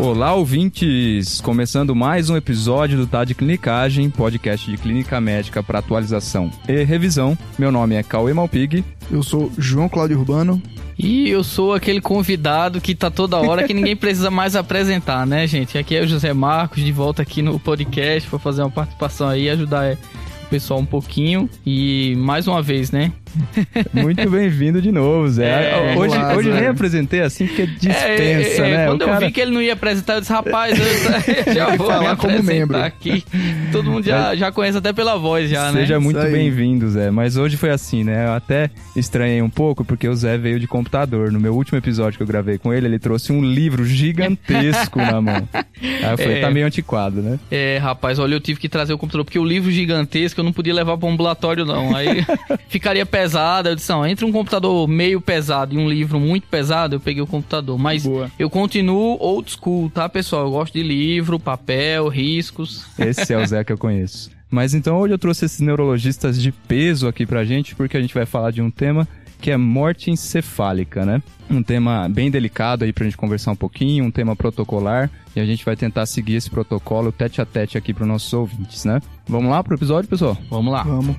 Olá, ouvintes! Começando mais um episódio do Tá de Clinicagem, podcast de clínica médica para atualização e revisão. Meu nome é Cauê Malpig. Eu sou João Cláudio Urbano. E eu sou aquele convidado que tá toda hora que ninguém precisa mais apresentar, né, gente? Aqui é o José Marcos, de volta aqui no podcast para fazer uma participação aí, ajudar é, o pessoal um pouquinho. E mais uma vez, né? Muito bem-vindo de novo, Zé. É, hoje lá, hoje Zé. nem apresentei assim, porque dispensa, é, é, né? Quando o eu cara... vi que ele não ia apresentar, eu disse, rapaz, eu já vou falar como membro aqui. Todo mundo já, já conhece até pela voz, já, Seja né? Seja muito bem-vindo, Zé. Mas hoje foi assim, né? Eu até estranhei um pouco, porque o Zé veio de computador. No meu último episódio que eu gravei com ele, ele trouxe um livro gigantesco na mão. Aí eu falei, é, tá meio antiquado, né? É, rapaz, olha, eu tive que trazer o computador, porque o livro gigantesco eu não podia levar para um ambulatório, não. Aí ficaria pesada. Eu disse, não, entre um computador meio pesado e um livro muito pesado, eu peguei o computador. Mas Boa. eu continuo old school, tá, pessoal? Eu gosto de livro, papel, riscos. Esse é o Zé que eu conheço. Mas então hoje eu trouxe esses neurologistas de peso aqui pra gente, porque a gente vai falar de um tema que é morte encefálica, né? Um tema bem delicado aí pra gente conversar um pouquinho, um tema protocolar, e a gente vai tentar seguir esse protocolo tete a tete aqui para nossos ouvintes, né? Vamos lá pro episódio, pessoal? Vamos lá. Vamos.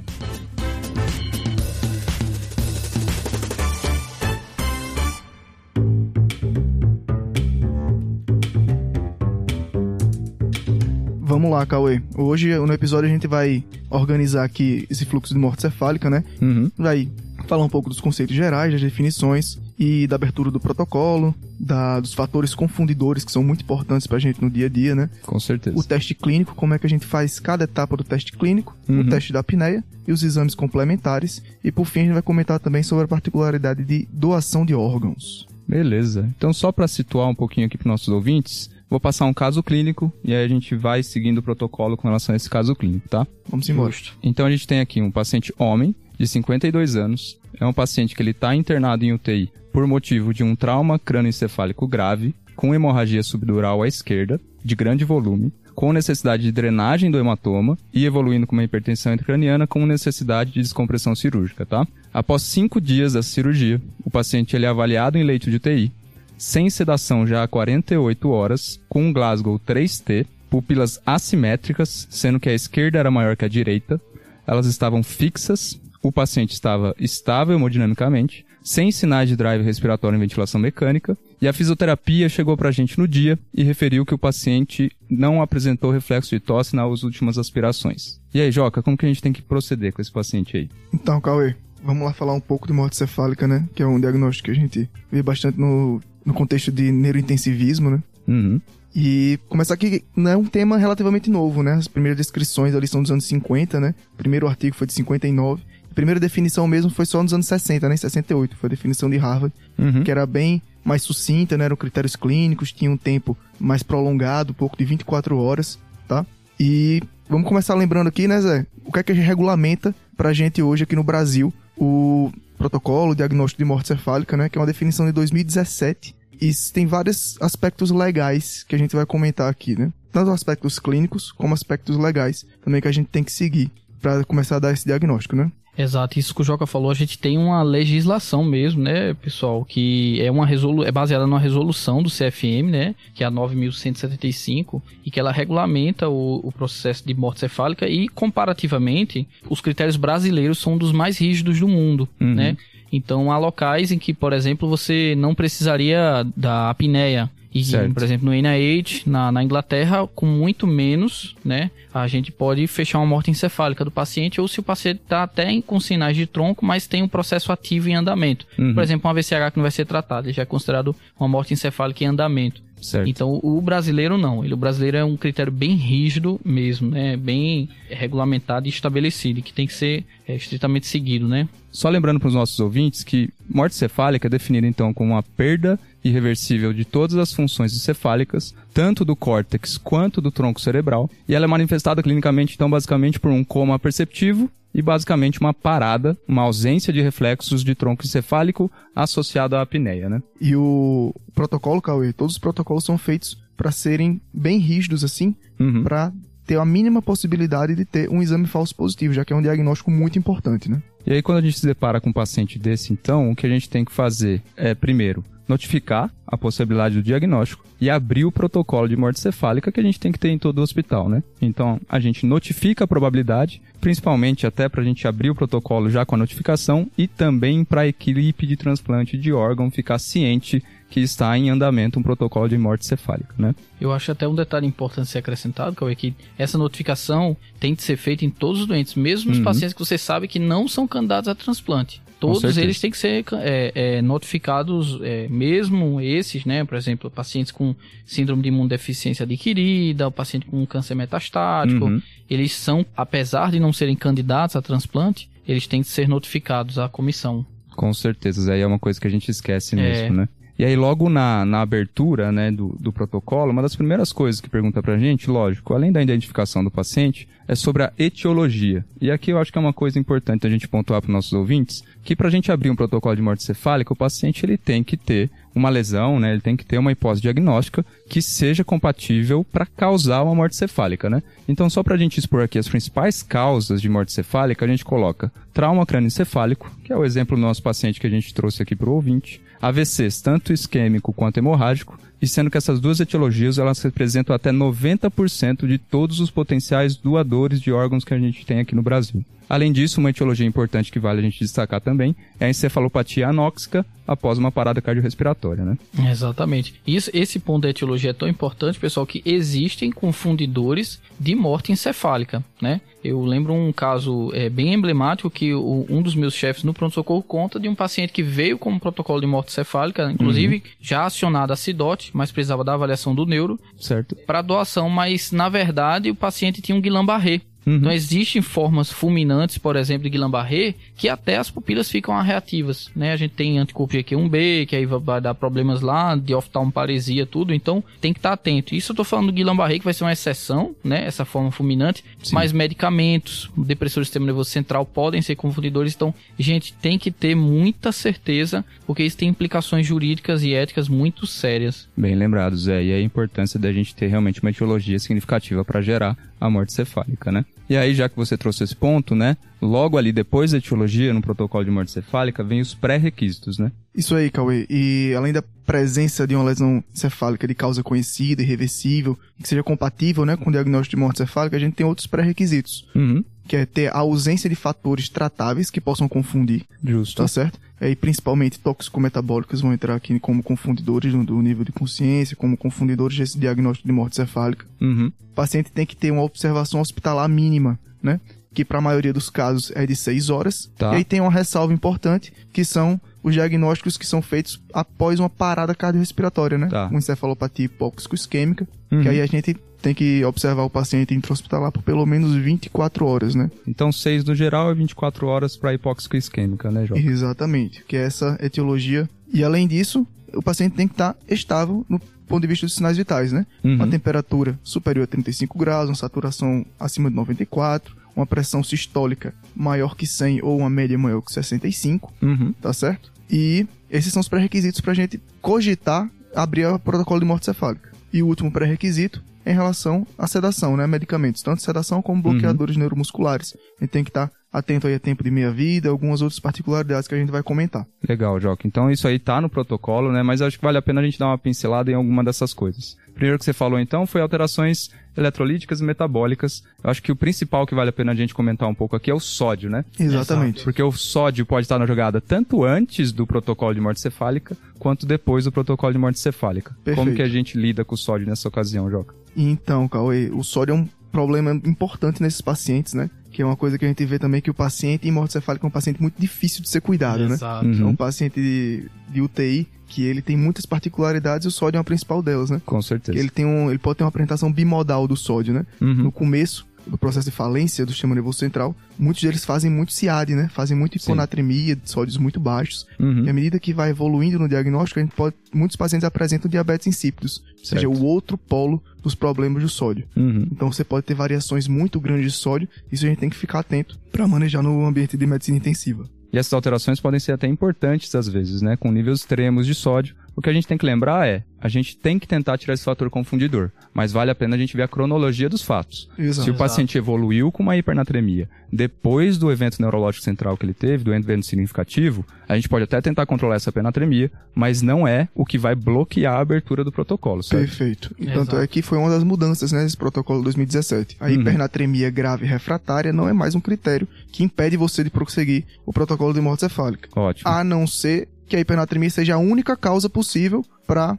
Vamos lá, Cauê. Hoje, no episódio, a gente vai organizar aqui esse fluxo de morte cefálica, né? Uhum. Vai falar um pouco dos conceitos gerais, das definições e da abertura do protocolo, da, dos fatores confundidores que são muito importantes pra gente no dia a dia, né? Com certeza. O teste clínico, como é que a gente faz cada etapa do teste clínico, uhum. o teste da apneia e os exames complementares. E por fim, a gente vai comentar também sobre a particularidade de doação de órgãos. Beleza. Então, só para situar um pouquinho aqui para nossos ouvintes, Vou passar um caso clínico e aí a gente vai seguindo o protocolo com relação a esse caso clínico, tá? Vamos embora. Então a gente tem aqui um paciente homem de 52 anos. É um paciente que ele está internado em UTI por motivo de um trauma crânioencefálico grave, com hemorragia subdural à esquerda, de grande volume, com necessidade de drenagem do hematoma e evoluindo com uma hipertensão intracraniana com necessidade de descompressão cirúrgica, tá? Após cinco dias dessa cirurgia, o paciente ele é avaliado em leito de UTI sem sedação já há 48 horas, com um Glasgow 3T, pupilas assimétricas, sendo que a esquerda era maior que a direita, elas estavam fixas, o paciente estava estável hemodinamicamente, sem sinais de drive respiratório e ventilação mecânica, e a fisioterapia chegou para a gente no dia e referiu que o paciente não apresentou reflexo de tosse nas últimas aspirações. E aí, Joca, como que a gente tem que proceder com esse paciente aí? Então, Cauê, vamos lá falar um pouco de morte cefálica, né? Que é um diagnóstico que a gente vê bastante no no contexto de neurointensivismo, né? Uhum. E começar aqui, não é um tema relativamente novo, né? As primeiras descrições ali são dos anos 50, né? O primeiro artigo foi de 59. A primeira definição mesmo foi só nos anos 60, né? Em 68. Foi a definição de Harvard, uhum. que era bem mais sucinta, né? Eram critérios clínicos, tinha um tempo mais prolongado, um pouco de 24 horas, tá? E vamos começar lembrando aqui, né, Zé? O que é que a gente regulamenta pra gente hoje aqui no Brasil o protocolo diagnóstico de morte cefálica, né? Que é uma definição de 2017 e tem vários aspectos legais que a gente vai comentar aqui, né? Tanto aspectos clínicos como aspectos legais também que a gente tem que seguir para começar a dar esse diagnóstico, né? Exato, isso que o Joca falou, a gente tem uma legislação mesmo, né, pessoal, que é uma resolu é baseada numa resolução do CFM, né, que é a 9175, e que ela regulamenta o, o processo de morte cefálica e comparativamente os critérios brasileiros são dos mais rígidos do mundo, uhum. né? Então há locais em que, por exemplo, você não precisaria da apneia. E, certo. por exemplo, no NIH, na, na Inglaterra, com muito menos, né, a gente pode fechar uma morte encefálica do paciente, ou se o paciente está até com sinais de tronco, mas tem um processo ativo em andamento. Uhum. Por exemplo, uma VCH que não vai ser tratada, ele já é considerado uma morte encefálica em andamento. Certo. Então, o brasileiro não. Ele, o brasileiro é um critério bem rígido mesmo, né? Bem regulamentado e estabelecido, que tem que ser é, estritamente seguido, né? Só lembrando para os nossos ouvintes que morte cefálica é definida então como uma perda irreversível de todas as funções encefálicas, tanto do córtex quanto do tronco cerebral, e ela é manifestada clinicamente então basicamente por um coma perceptivo e basicamente uma parada, uma ausência de reflexos de tronco encefálico associado à apneia, né? E o protocolo, Cauê, todos os protocolos são feitos para serem bem rígidos assim, uhum. para ter a mínima possibilidade de ter um exame falso positivo, já que é um diagnóstico muito importante, né? E aí quando a gente se depara com um paciente desse, então, o que a gente tem que fazer é, primeiro, notificar a possibilidade do diagnóstico e abrir o protocolo de morte cefálica que a gente tem que ter em todo o hospital, né? Então, a gente notifica a probabilidade, principalmente até para a gente abrir o protocolo já com a notificação e também para a equipe de transplante de órgão ficar ciente que está em andamento um protocolo de morte cefálica, né? Eu acho até um detalhe importante ser acrescentado, que é que essa notificação tem que ser feita em todos os doentes, mesmo os uhum. pacientes que você sabe que não são candidatos a transplante. Todos eles têm que ser é, é, notificados, é, mesmo esses, né? Por exemplo, pacientes com síndrome de imunodeficiência adquirida, o paciente com câncer metastático, uhum. eles são, apesar de não serem candidatos a transplante, eles têm que ser notificados à comissão. Com certeza, aí é uma coisa que a gente esquece mesmo, é. né? E aí, logo na, na abertura né, do, do protocolo, uma das primeiras coisas que pergunta pra gente, lógico, além da identificação do paciente, é sobre a etiologia. E aqui eu acho que é uma coisa importante a gente pontuar para nossos ouvintes, que para a gente abrir um protocolo de morte cefálica, o paciente ele tem que ter uma lesão, né? Ele tem que ter uma hipótese diagnóstica que seja compatível para causar uma morte cefálica, né? Então, só para a gente expor aqui as principais causas de morte cefálica, a gente coloca trauma crânioencefálico, que é o exemplo do nosso paciente que a gente trouxe aqui para o ouvinte, AVCs, tanto isquêmico quanto hemorrágico, e sendo que essas duas etiologias elas representam até 90% de todos os potenciais doadores de órgãos que a gente tem aqui no Brasil. Além disso, uma etiologia importante que vale a gente destacar também é a encefalopatia anóxica após uma parada cardiorrespiratória, né? Exatamente. Isso, esse ponto da etiologia é tão importante, pessoal, que existem confundidores de morte encefálica, né? Eu lembro um caso é, bem emblemático que o, um dos meus chefes no pronto-socorro conta de um paciente que veio com um protocolo de morte cefálica, inclusive uhum. já acionado a CIDOT, mas precisava da avaliação do neuro. Certo. Para doação, mas na verdade o paciente tinha um Guillain-Barré. Uhum. Então existem formas fulminantes, por exemplo, de Guillain-Barré, que até as pupilas ficam reativas, né? A gente tem anticorpo GQ1B, que aí vai dar problemas lá, de oftalmoparesia, tudo, então tem que estar atento. Isso eu tô falando do Guillain-Barré, que vai ser uma exceção, né? Essa forma fulminante, Sim. mas medicamentos, depressores do sistema nervoso central podem ser confundidores, então, gente, tem que ter muita certeza, porque isso tem implicações jurídicas e éticas muito sérias. Bem lembrado, Zé, e a importância da gente ter realmente uma etiologia significativa para gerar a morte cefálica, né? E aí, já que você trouxe esse ponto, né? Logo ali depois da etiologia, no protocolo de morte cefálica, vem os pré-requisitos, né? Isso aí, Cauê. E além da presença de uma lesão cefálica de causa conhecida, irreversível, que seja compatível né, com o diagnóstico de morte cefálica, a gente tem outros pré-requisitos. Uhum. Que é ter a ausência de fatores tratáveis que possam confundir. Justo. Tá certo? E principalmente tóxico-metabólicos vão entrar aqui como confundidores do nível de consciência, como confundidores desse diagnóstico de morte cefálica. Uhum. O paciente tem que ter uma observação hospitalar mínima, né? Que para a maioria dos casos é de 6 horas. Tá. E aí tem uma ressalva importante, que são os diagnósticos que são feitos após uma parada cardiorrespiratória, né? Tá. Com encefalopatia hipóxico-isquêmica, uhum. que aí a gente tem que observar o paciente intra-hospitalar por pelo menos 24 horas, né? Então, 6 no geral é 24 horas para hipóxico-isquêmica, né, João? Exatamente, que é essa etiologia. E além disso, o paciente tem que estar tá estável no ponto de vista dos sinais vitais, né? Uhum. Uma temperatura superior a 35 graus, uma saturação acima de 94, uma pressão sistólica maior que 100 ou uma média maior que 65, uhum. tá certo? E esses são os pré-requisitos para a gente cogitar abrir o protocolo de morte cefálica. E o último pré-requisito em relação à sedação, né? Medicamentos, tanto sedação como bloqueadores uhum. neuromusculares. A gente tem que estar tá atento aí a tempo de meia-vida, algumas outras particularidades que a gente vai comentar. Legal, Joca. Então isso aí tá no protocolo, né? Mas acho que vale a pena a gente dar uma pincelada em alguma dessas coisas. Primeiro que você falou então foi alterações eletrolíticas e metabólicas. Eu acho que o principal que vale a pena a gente comentar um pouco aqui é o sódio, né? Exatamente. Porque o sódio pode estar na jogada tanto antes do protocolo de morte cefálica quanto depois do protocolo de morte cefálica. Perfeito. Como que a gente lida com o sódio nessa ocasião, Joca? Então, Cauê, o sódio é um problema importante nesses pacientes, né? Que é uma coisa que a gente vê também que o paciente em morte cefálica é um paciente muito difícil de ser cuidado, né? Exato. né? Uhum. É um paciente de, de UTI que ele tem muitas particularidades e o sódio é uma principal delas, né? Com certeza. Que ele tem um, ele pode ter uma apresentação bimodal do sódio, né? Uhum. No começo do processo de falência do sistema nervoso central, muitos deles fazem muito CIAD, né? Fazem muito hiponatremia, de sódios muito baixos. Uhum. E à medida que vai evoluindo no diagnóstico, a gente pode, muitos pacientes apresentam diabetes insípidos, certo. ou seja, o outro polo dos problemas do sódio. Uhum. Então você pode ter variações muito grandes de sódio, isso a gente tem que ficar atento para manejar no ambiente de medicina intensiva. E essas alterações podem ser até importantes às vezes, né? Com níveis extremos de sódio, O que a gente tem que lembrar é, a gente tem que tentar tirar esse fator confundidor, mas vale a pena a gente ver a cronologia dos fatos. Exato. Se o paciente evoluiu com uma hipernatremia depois do evento neurológico central que ele teve, do evento significativo, a gente pode até tentar controlar essa hipernatremia, mas não é o que vai bloquear a abertura do protocolo, certo? Perfeito. E tanto Exato. é que foi uma das mudanças né, nesse protocolo 2017. A Uhum. hipernatremia grave refratária não é mais um critério que impede você de prosseguir o protocolo de morte cefálica. Ótimo. A não ser que a hipernatremia seja a única causa possível para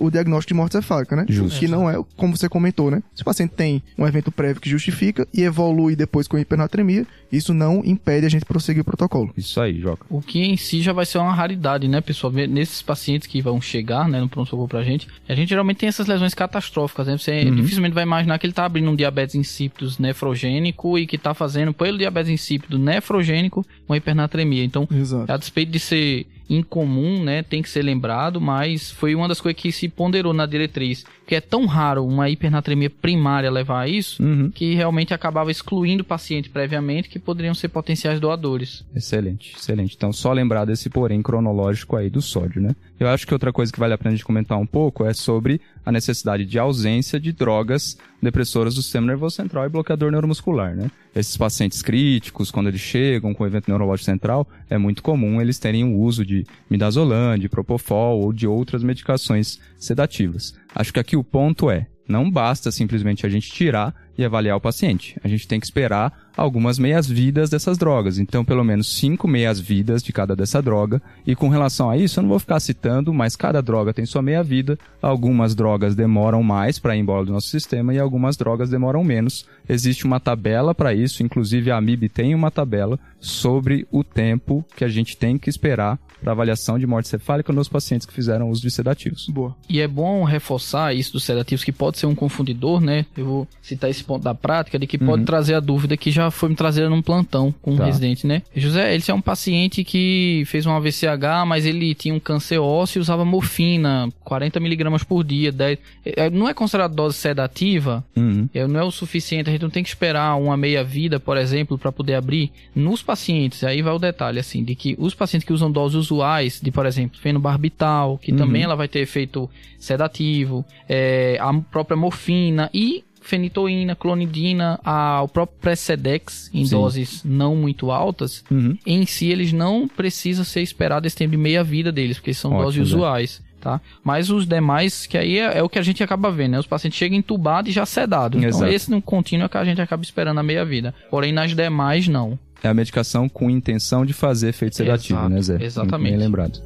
o diagnóstico de morte cefálica, né? Justo. Que não é, como você comentou, né? Se o paciente tem um evento prévio que justifica e evolui depois com a hipernatremia, isso não impede a gente prosseguir o protocolo. Isso aí, Joca. O que em si já vai ser uma raridade, né, pessoal? Ver Nesses pacientes que vão chegar, né, no pronto-socorro pra gente, a gente geralmente tem essas lesões catastróficas, né? Você Uhum. dificilmente vai imaginar que ele tá abrindo um diabetes insípidos nefrogênico e que tá fazendo, pelo diabetes insípido nefrogênico, uma hipernatremia. Então, Exato. a despeito de ser incomum, né, tem que ser lembrado, mas foi uma das coisas que se ponderou na diretriz, que é tão raro uma hipernatremia primária levar a isso, Uhum. que realmente acabava excluindo o paciente previamente que poderiam ser potenciais doadores. Excelente, excelente. Então, só lembrar desse porém cronológico aí do sódio, né? Eu acho que outra coisa que vale a pena a gente comentar um pouco é sobre a necessidade de ausência de drogas depressoras do sistema nervoso central e bloqueador neuromuscular, né? Esses pacientes críticos, quando eles chegam com evento neurológico central, é muito comum eles terem o uso de midazolam, de propofol ou de outras medicações sedativas. Acho que aqui o ponto é, não basta simplesmente a gente tirar e avaliar o paciente. A gente tem que esperar algumas meias-vidas dessas drogas. Então, pelo menos cinco meias-vidas de cada dessa droga. E com relação a isso, eu não vou ficar citando, mas cada droga tem sua meia-vida. Algumas drogas demoram mais para ir embora do nosso sistema e algumas drogas demoram menos. Existe uma tabela para isso, inclusive a AMIB tem uma tabela sobre o tempo que a gente tem que esperar para avaliação de morte cefálica nos pacientes que fizeram uso de sedativos. Boa. E é bom reforçar isso dos sedativos, que pode ser um confundidor, né? Eu vou citar esse ponto da prática, de que pode trazer a dúvida que já foi me trazida num plantão com um Tá. residente, né? José, ele é um paciente que fez um AVCH, mas ele tinha um câncer ósseo e usava morfina, 40mg por dia. 10... é, Não é considerado dose sedativa, Uhum. é, não é o suficiente, a gente não tem que esperar uma meia-vida, por exemplo, para poder abrir. Nos pacientes, aí vai o detalhe, assim, de que os pacientes que usam doses usuais, de, por exemplo, fenobarbital, que Uhum. também ela vai ter efeito sedativo, é, a própria morfina e fenitoína, clonidina, a, o próprio Precedex, em Sim. doses não muito altas, Uhum. em si eles não precisam ser esperados esse tempo de meia-vida deles, porque são Ótimo, doses Zé. usuais. Tá? Mas os demais, que aí é, é o que a gente acaba vendo, né? Os pacientes chegam entubados e já sedados. Então, Exato. esse no contínuo é que a gente acaba esperando a meia-vida. Porém, nas demais, não. É a medicação com intenção de fazer efeito sedativo, Exato, né, Zé? exatamente. Bem lembrado.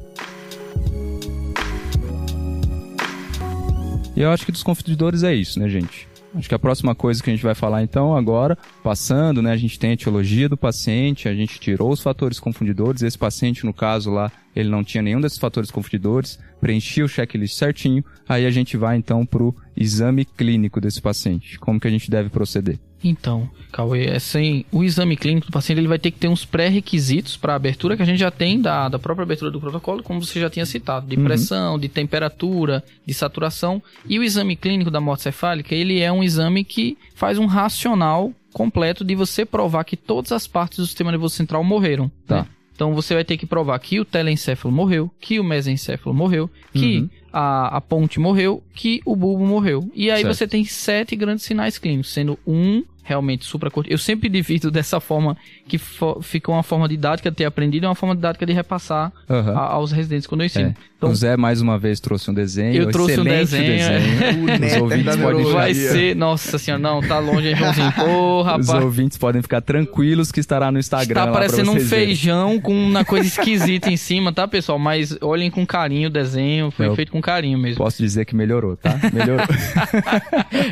E eu acho que dos confundidores é isso, né, gente? Acho que a próxima coisa que a gente vai falar então agora, passando, né, a gente tem a etiologia do paciente, a gente tirou os fatores confundidores, esse paciente no caso lá, ele não tinha nenhum desses fatores confundidores, preenchia o checklist certinho, aí a gente vai então pro exame clínico desse paciente. Como que a gente deve proceder? Então, Cauê, assim, o exame clínico do paciente ele vai ter que ter uns pré-requisitos para abertura que a gente já tem da, da própria abertura do protocolo, como você já tinha citado, de Uhum. pressão, de temperatura, de saturação. E o exame clínico da morte cefálica, ele é um exame que faz um racional completo de você provar que todas as partes do sistema nervoso central morreram. Tá. né? Então você vai ter que provar que o telencéfalo morreu, que o mesencéfalo morreu, que Uhum. a, a ponte morreu, que o bulbo morreu. E aí Certo. você tem sete grandes sinais clínicos, sendo um realmente supracortical. Eu sempre divido dessa forma que fo- fica uma forma didática de ter aprendido e uma forma didática de repassar Aham. a- aos residentes quando eu ensino. É. Então, o Zé mais uma vez trouxe um desenho. Eu trouxe um excelente desenho, é. O Os ouvintes podem vai ser, nossa senhora, não, tá longe, hein, Joãozinho? Pô, Os rapaz. ouvintes podem ficar tranquilos que estará no Instagram. Tá pra parecendo um vocês verem. feijão com uma coisa esquisita em cima, tá, pessoal? Mas olhem com carinho o desenho, foi Eu feito com carinho mesmo. Posso dizer que melhorou, tá? Melhorou.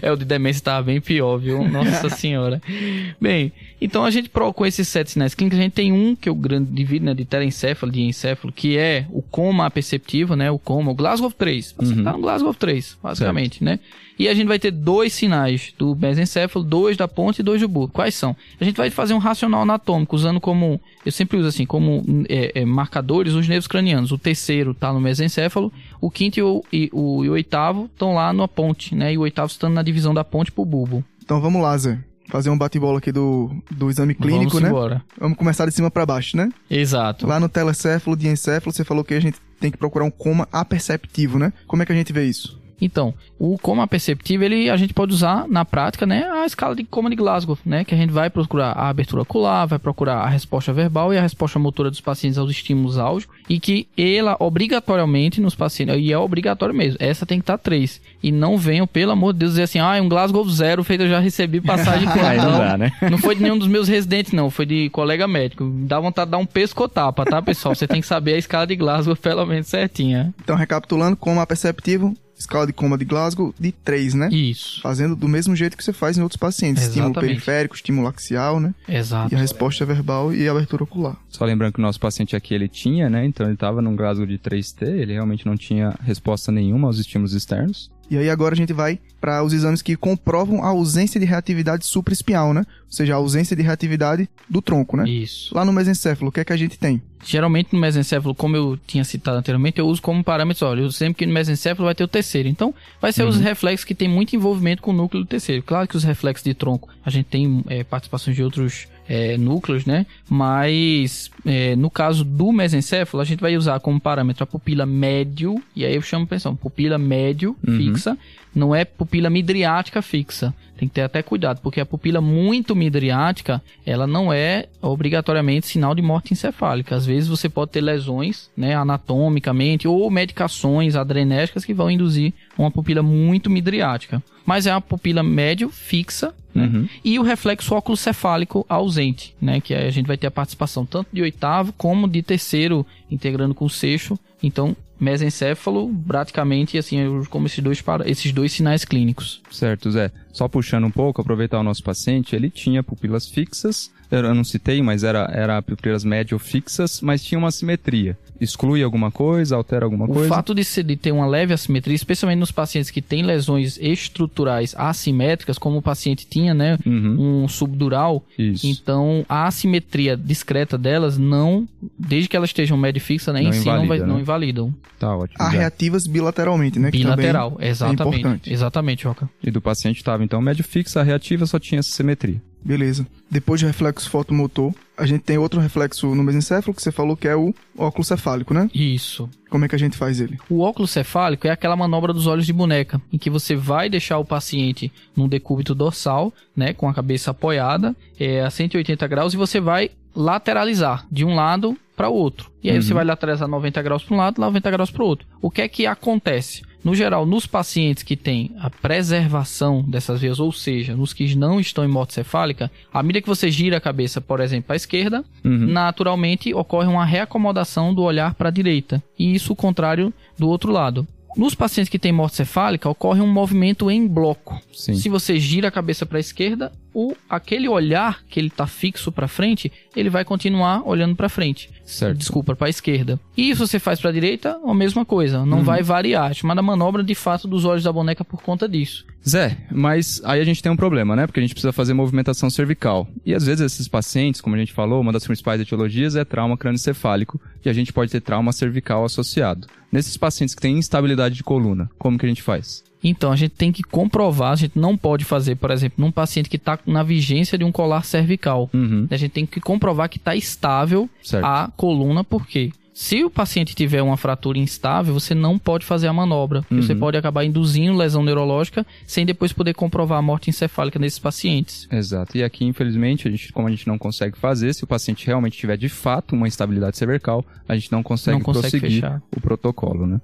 É, o de demência tava bem pior, viu? Nossa senhora. Bem, então a gente com esses sete sinais clínicos, a gente tem um que eu grande divido, né, de telencéfalo, de encéfalo, que é o coma aperceptivo, né, o coma, o Glasgow 3. Você Uhum. tá no Glasgow 3, basicamente, né? E a gente vai ter dois sinais do mesencéfalo, dois da ponte e dois do bulbo. Quais são? A gente vai fazer um racional anatômico, usando como, eu sempre uso assim, como é, é, marcadores os nervos cranianos. O terceiro tá no mesencéfalo, o quinto e o, e o- e o oitavo estão lá na ponte, né? E o oitavo estando na divisão da ponte pro bulbo. Então vamos lá, Zé. Fazer um bate-bola aqui do, do exame clínico, Vamos né? embora. Vamos começar de cima pra baixo, né? Exato. Lá no telecéfalo, diencéfalo, você falou que a gente tem que procurar um coma aperceptivo, né? Como é que a gente vê isso? Então, o coma perceptivo, ele a gente pode usar na prática, né, a escala de coma de Glasgow, né, que a gente vai procurar a abertura ocular, vai procurar a resposta verbal e a resposta motora dos pacientes aos estímulos álgicos e que ela obrigatoriamente nos pacientes, e é obrigatório mesmo, essa tem que estar 3. E não venham, pelo amor de Deus, dizer assim, ah, é um Glasgow zero feito, eu já recebi passagem de Aí não dá, né? Não foi de nenhum dos meus residentes, não. Foi de colega médico. Dá vontade de dar um pescotapa, tá, pessoal? Você tem que saber a escala de Glasgow pelo menos certinha. Então, recapitulando, coma aperceptivo, escala de coma de Glasgow de 3, né? Isso. Fazendo do mesmo jeito que você faz em outros pacientes. Estímulo Exatamente. periférico, estímulo axial, né? Exato. E a resposta verbal e a abertura ocular. Só lembrando que o nosso paciente aqui ele tinha, né? Então ele estava num Glasgow de 3T, ele realmente não tinha resposta nenhuma aos estímulos externos. E aí agora a gente vai para os exames que comprovam a ausência de reatividade supraespial, né? Ou seja, a ausência de reatividade do tronco, né? Isso. Lá no mesencéfalo, o que é que a gente tem? Geralmente no mesencéfalo, como eu tinha citado anteriormente, eu uso como parâmetros, olha, eu sempre que no mesencéfalo vai ter o terceiro. Então, vai ser os reflexos que tem muito envolvimento com o núcleo do terceiro. Claro que os reflexos de tronco, a gente tem é, participações de outros é, núcleos, né? Mas é, no caso do mesencéfalo, a gente vai usar como parâmetro a pupila médio, e aí eu chamo atenção, pupila médio Uhum. fixa, não é pupila midriática fixa. Tem que ter até cuidado, porque a pupila muito midriática, ela não é obrigatoriamente sinal de morte encefálica. Às vezes você pode ter lesões, né, anatomicamente, ou medicações adrenérgicas que vão induzir uma pupila muito midriática. Mas é uma pupila médio fixa, né? Uhum. E o reflexo óculo-cefálico ausente, né? Que aí a gente vai ter a participação tanto de oitavo como de terceiro, integrando com o sexto. Então, mesencéfalo, praticamente, assim, como esses dois, esses dois sinais clínicos. Certo, Zé. Só puxando um pouco, aproveitar o nosso paciente, ele tinha pupilas fixas, eu não citei, mas era, era pupilas médio fixas, mas tinha uma simetria. Exclui alguma coisa, altera alguma O coisa? fato de, ser, de ter uma leve assimetria, especialmente nos pacientes que têm lesões estruturais assimétricas, como o paciente tinha, né? Uhum. Um subdural, Isso. Então, a assimetria discreta delas não, desde que elas estejam médio fixa, né, Não em si não, vai, né? não invalidam. Tá ótimo. Há Zé. reativas bilateralmente, né? Bilateral, também exatamente. É importante. exatamente, Joca. E do paciente estava então médio fixa, a reativa só tinha essa simetria. Beleza. Depois do reflexo fotomotor, a gente tem outro reflexo no mesencéfalo que você falou que é o óculo cefálico, né? Isso. Como é que a gente faz ele? O óculo cefálico é aquela manobra dos olhos de boneca, em que você vai deixar o paciente num decúbito dorsal, né, com a cabeça apoiada, é, a 180 graus, e você vai lateralizar de um lado para o outro. E aí Uhum. você vai lateralizar 90 graus para um lado, 90 graus para o outro. O que é que acontece? No geral, nos pacientes que têm a preservação dessas veias, ou seja, nos que não estão em morte cefálica, à medida que você gira a cabeça, por exemplo, para a esquerda, Uhum. naturalmente ocorre uma reacomodação do olhar para a direita. E isso o contrário do outro lado. Nos pacientes que têm morte cefálica, ocorre um movimento em bloco. Sim. Se você gira a cabeça para a esquerda, o, aquele olhar que ele está fixo para frente, ele vai continuar olhando para frente. Certo. Desculpa, para a esquerda. E se você faz para a direita, a mesma coisa. Não vai variar. É chamada manobra de fato dos olhos da boneca por conta disso. Zé, mas aí a gente tem um problema, né? Porque a gente precisa fazer movimentação cervical. E às vezes esses pacientes, como a gente falou, uma das principais etiologias é trauma crânioencefálico e a gente pode ter trauma cervical associado. Nesses pacientes que têm instabilidade de coluna, como que a gente faz? Então, a gente tem que comprovar, a gente não pode fazer, por exemplo, num paciente que está na vigência de um colar cervical. Uhum, A gente tem que comprovar que está estável certo. a coluna, por quê? Se o paciente tiver uma fratura instável, você não pode fazer a manobra. porque Uhum. Você pode acabar induzindo lesão neurológica sem depois poder comprovar a morte encefálica nesses pacientes. Exato. E aqui, infelizmente, a gente, como a gente não consegue fazer, se o paciente realmente tiver de fato uma instabilidade cervical, a gente não consegue, Não consegue prosseguir fechar. o protocolo, né?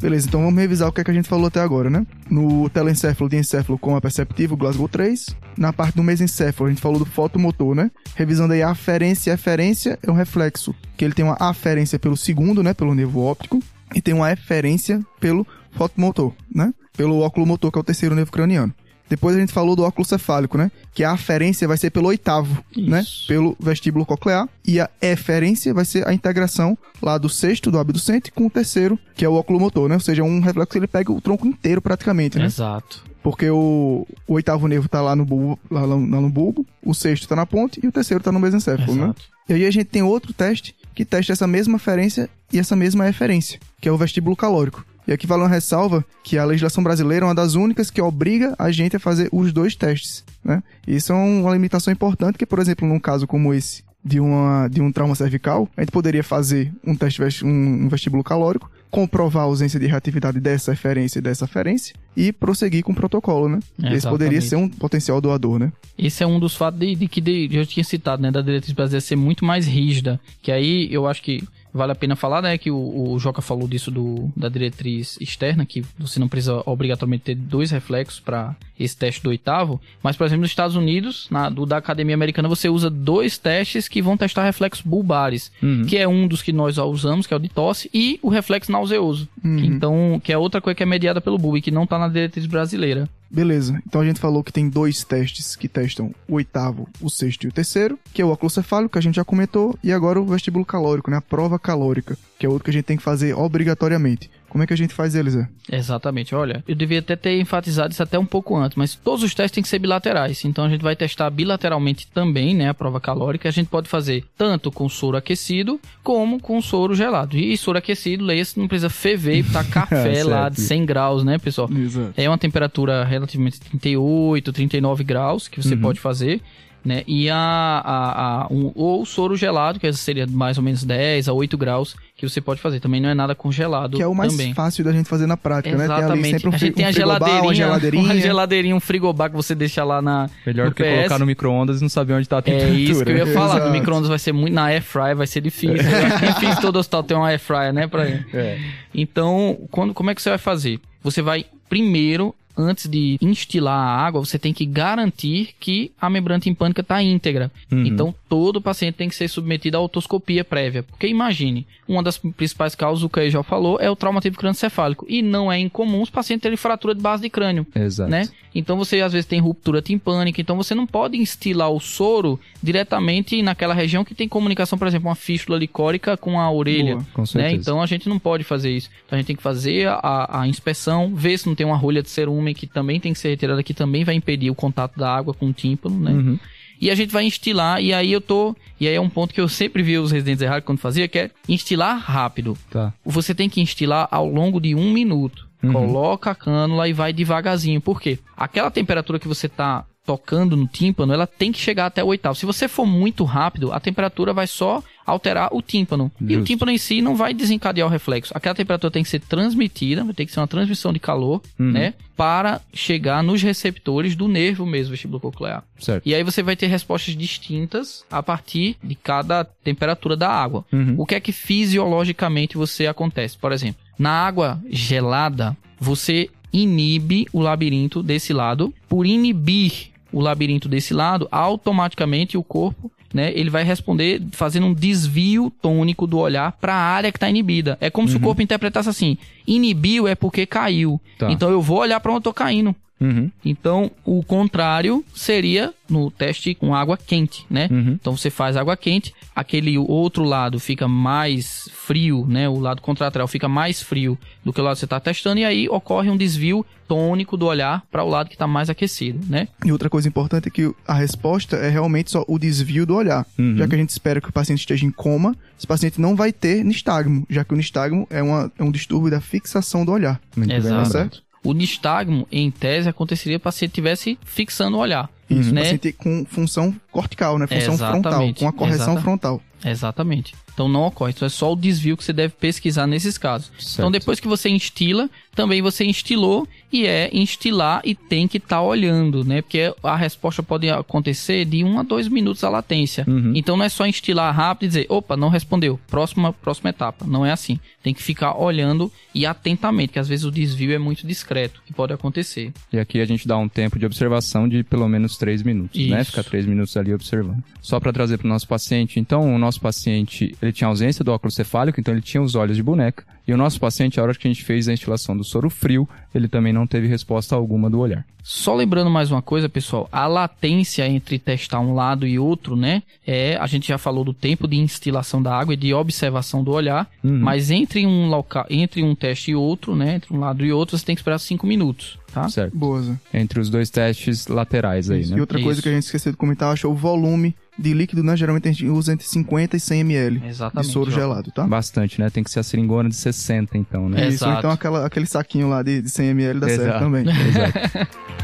Beleza, então vamos revisar o que, é que a gente falou até agora, né? No telencéfalo, diencéfalo com a perceptivo, Glasgow 3. Na parte do mesencéfalo, a gente falou do fotomotor, né? Revisando aí a aferência. A aferência é um reflexo que ele tem uma aferência pelo segundo, né? Pelo nervo óptico. E tem uma eferência pelo fotomotor, né? Pelo óculo motor, que é o terceiro nervo craniano. Depois a gente falou do óculo cefálico, né? Que a aferência vai ser pelo oitavo, né? Isso. Pelo vestíbulo coclear. E a eferência vai ser a integração lá do sexto, do abducente, com o terceiro, que é o óculo motor, né? Ou seja, um reflexo que ele pega o tronco inteiro praticamente, né? Exato. Porque o, o oitavo nervo tá lá no bulbo, lá, lá no bulbo, o sexto tá na ponte e o terceiro tá no mesencéfalo, né? Exato. E aí a gente tem outro teste que testa essa mesma aferência e essa mesma eferência, que é o vestíbulo calórico. E aqui vale uma ressalva que a legislação brasileira é uma das únicas que obriga a gente a fazer os dois testes, né? Isso é uma limitação importante que, por exemplo, num caso como esse, de, uma, de um trauma cervical, a gente poderia fazer um teste um, um vestíbulo calórico, comprovar a ausência de reatividade dessa referência e dessa aferência e prosseguir com o protocolo, né? É, Esse poderia ser um potencial doador, né? Esse é um dos fatos de, de que de, eu tinha citado, né, da diretriz brasileira ser muito mais rígida, que aí eu acho que vale a pena falar, né, que o, o Joca falou disso do, da diretriz externa, que você não precisa obrigatoriamente ter dois reflexos para esse teste do oitavo, mas, por exemplo, nos Estados Unidos, na, do da Academia Americana, você usa dois testes que vão testar reflexos bulbares, Uhum. que é um dos que nós usamos, que é o de tosse, e o reflexo nauseoso, Uhum. que, então, que é outra coisa que é mediada pelo BUB, e que não tá na diretriz brasileira. Beleza, então a gente falou que tem dois testes que testam o oitavo, o sexto e o terceiro, que é o óculos-cefálico, que a gente já comentou, e agora o vestíbulo calórico, né? A prova calórica, que é outro que a gente tem que fazer obrigatoriamente. Como é que a gente faz ele, Zé? Exatamente, olha, eu devia até ter enfatizado isso até um pouco antes, mas todos os testes têm que ser bilaterais, então a gente vai testar bilateralmente também, né, a prova calórica, a gente pode fazer tanto com soro aquecido, como com soro gelado. E soro aquecido, leia-se, não precisa ferver e botar café lá de Certo. 100 graus, né, pessoal? Exato. É uma temperatura relativamente 38, 39 graus que você Uhum. pode fazer. Né? E a, a, a um, ou o soro gelado, que seria mais ou menos 10 a 8 graus, que você pode fazer. Também não é nada congelado Que é o mais também. fácil da gente fazer na prática, né? Tem ali Exatamente. um, a gente tem um a geladeirinha, uma geladeirinha. uma geladeirinha, um frigobar que você deixa lá na Melhor do que PS. colocar no micro-ondas e não saber onde tá a É temperatura. isso que eu ia falar. Exato. No micro-ondas vai ser muito. Na air fryer vai ser difícil. Acho que difícil todo hospital ter uma air fryer, né? Pra... É. Então, quando, como é que você vai fazer? Você vai primeiro, antes de instilar a água, você tem que garantir que a membrana timpânica está íntegra. Uhum. Então, todo paciente tem que ser submetido à otoscopia prévia. Porque imagine, uma das principais causas, o que aí já falou, é o traumatismo crânioencefálico. E não é incomum os pacientes terem fratura de base de crânio Exato. né? Então você às vezes tem ruptura timpânica, então você não pode instilar o soro diretamente naquela região que tem comunicação, por exemplo, uma fístula licórica com a orelha. Boa, Com Né? certeza. Então a gente não pode fazer isso. Então a gente tem que fazer a, a inspeção, ver se não tem uma rolha de que também tem que ser retirada, que também vai impedir o contato da água com o tímpano, né? Uhum. E a gente vai instilar, e aí eu tô. E aí é um ponto que eu sempre vi os residentes errados quando fazia, que é instilar rápido. Tá. Você tem que instilar ao longo de um minuto. Uhum. Coloca a cânula e vai devagarzinho. Por quê? Aquela temperatura que você tá tocando no tímpano, ela tem que chegar até o oitavo. Se você for muito rápido, a temperatura vai só alterar o tímpano. E o Justo. tímpano em si não vai desencadear o reflexo. Aquela temperatura tem que ser transmitida, vai ter que ser uma transmissão de calor, Uhum. né? Para chegar nos receptores do nervo mesmo vestibulo coclear. Certo. E aí você vai ter respostas distintas a partir de cada temperatura da água. Uhum. O que é que fisiologicamente você acontece? Por exemplo, na água gelada, você inibe o labirinto desse lado. Por inibir o labirinto desse lado, automaticamente o corpo, né, ele vai responder fazendo um desvio tônico do olhar para a área que está inibida. É como se o corpo interpretasse assim: inibiu é porque caiu. Tá. Então eu vou olhar para onde eu tô caindo. Uhum. Então, o contrário seria no teste com água quente, né? Uhum. Então você faz água quente, aquele outro lado fica mais frio, né? O lado contralateral fica mais frio do que o lado que você está testando, e aí ocorre um desvio tônico do olhar para o lado que está mais aquecido, né? E outra coisa importante é que a resposta é realmente só o desvio do olhar. Uhum. Já que a gente espera que o paciente esteja em coma, esse paciente não vai ter nistagmo, já que o nistagmo é, uma, é um distúrbio da fixação do olhar. Muito bem Exato. lembrado. Certo? O nistagmo, em tese, aconteceria se o paciente estivesse fixando o olhar. Isso, né? paciente com função cortical, né? Função Exatamente, frontal, com a correção exata- frontal. Exatamente. Então não ocorre. Então é só o desvio que você deve pesquisar nesses casos. Certo. Então depois que você instila, também você instilou e é instilar e tem que estar olhando, né? Porque a resposta pode acontecer de 1 a 2 minutos a latência. Uhum. Então não é só instilar rápido e dizer, opa, não respondeu. Próxima, próxima etapa. Não é assim. Tem que ficar olhando e atentamente, que às vezes o desvio é muito discreto, que pode acontecer. E aqui a gente dá um tempo de observação de pelo menos 3 minutos, né? Isso. Ficar 3 minutos ali observando. Só para trazer para o nosso paciente, então, o nosso paciente, ele tinha ausência do óculos cefálico, então ele tinha os olhos de boneca. E o nosso paciente, a hora que a gente fez a instilação do soro frio, ele também não teve resposta alguma do olhar. Só lembrando mais uma coisa, pessoal, a latência entre testar um lado e outro, né? É, a gente já falou do tempo de instilação da água e de observação do olhar, Uhum. mas entre um local, entre um teste e outro, né? Entre um lado e outro, você tem que esperar 5 minutos, tá? Certo. Boa. Entre os dois testes laterais aí, Isso. né? E outra coisa Isso. que a gente esqueceu de comentar, acho é o volume de líquido, né? Geralmente a gente usa entre 50 e 100 ml Exatamente. de soro ó. gelado, tá? Bastante, né? Tem que ser a seringona de 60, então, né? É. Isso, Exato. então aquela, aquele saquinho lá de, de 100 ml dá certo Exato. também. Exato.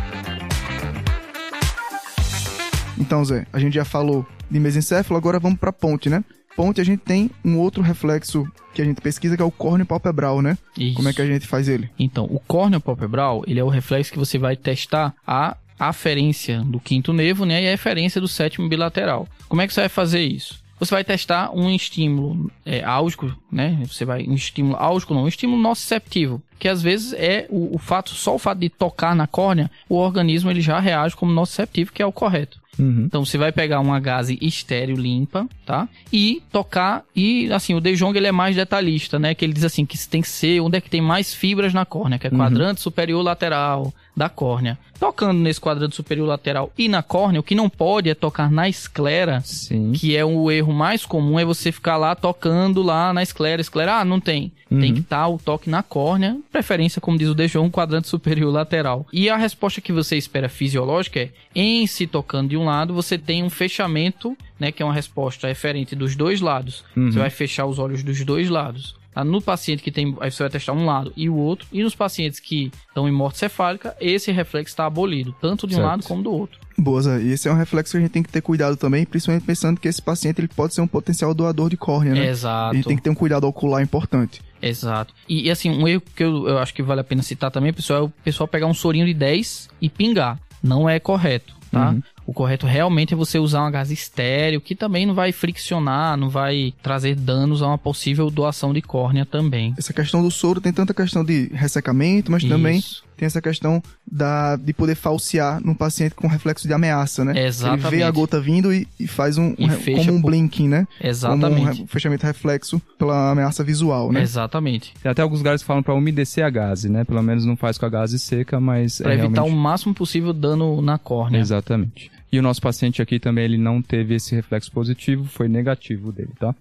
Então, Zé, a gente já falou de mesencéfalo, agora vamos pra ponte, né? Ponte a gente tem um outro reflexo que a gente pesquisa que é o córneo palpebral, né? Isso. Como é que a gente faz ele? Então, o córneo palpebral, ele é o reflexo que você vai testar a aferência do quinto nervo, né, e a eferência do sétimo bilateral. Como é que você vai fazer isso? Você vai testar um estímulo é, álgico, né? Você vai um estímulo álgico, não, um estímulo nociceptivo, que às vezes é o, o fato, só o fato de tocar na córnea, o organismo ele já reage como nociceptivo, que é o correto. Uhum. Então você vai pegar uma gase estéreo limpa, tá? E tocar e assim, o De Jong ele é mais detalhista, né? Que ele diz assim que tem que ser onde é que tem mais fibras na córnea, que é quadrante superior lateral da córnea. Tocando nesse quadrante superior lateral e na córnea, o que não pode é tocar na esclera, Sim. que é o erro mais comum é você ficar lá tocando lá na esclera, esclera, ah, não tem. Tem que estar o toque na córnea, preferência, como diz o De Jong, quadrante superior lateral. E a resposta que você espera fisiológica é, em se tocando de um lado, você tem um fechamento, né, que é uma resposta referente dos dois lados. Uhum. Você vai fechar os olhos dos dois lados. Tá? No paciente que tem, aí você vai testar um lado e o outro. E nos pacientes que estão em morte cefálica, esse reflexo está abolido, tanto de um Certo. lado como do outro. Boa, Zé. E esse é um reflexo que a gente tem que ter cuidado também, principalmente pensando que esse paciente ele pode ser um potencial doador de córnea, né? Exato. A gente tem que ter um cuidado ocular importante. Exato. E, e, assim, um erro que eu, eu acho que vale a pena citar também, pessoal, é o pessoal pegar um sorinho de 10 e pingar. Não é correto, tá? Uhum. O correto realmente é você usar uma gase estéreo, que também não vai friccionar, não vai trazer danos a uma possível doação de córnea também. Essa questão do soro tem tanta questão de ressecamento, mas também Isso. tem essa questão da, de poder falsear num paciente com reflexo de ameaça, né? Exatamente. Ele vê a gota vindo e, e faz um, E um como um por- blinking, né? Como um Exatamente. fechamento reflexo pela ameaça visual, né? Exatamente. Tem até alguns lugares que falam pra umedecer a gase, né? Pelo menos não faz com a gase seca, mas Pra é evitar realmente... o máximo possível dano na córnea. Exatamente. E o nosso paciente aqui também, ele não teve esse reflexo positivo, foi negativo dele, tá?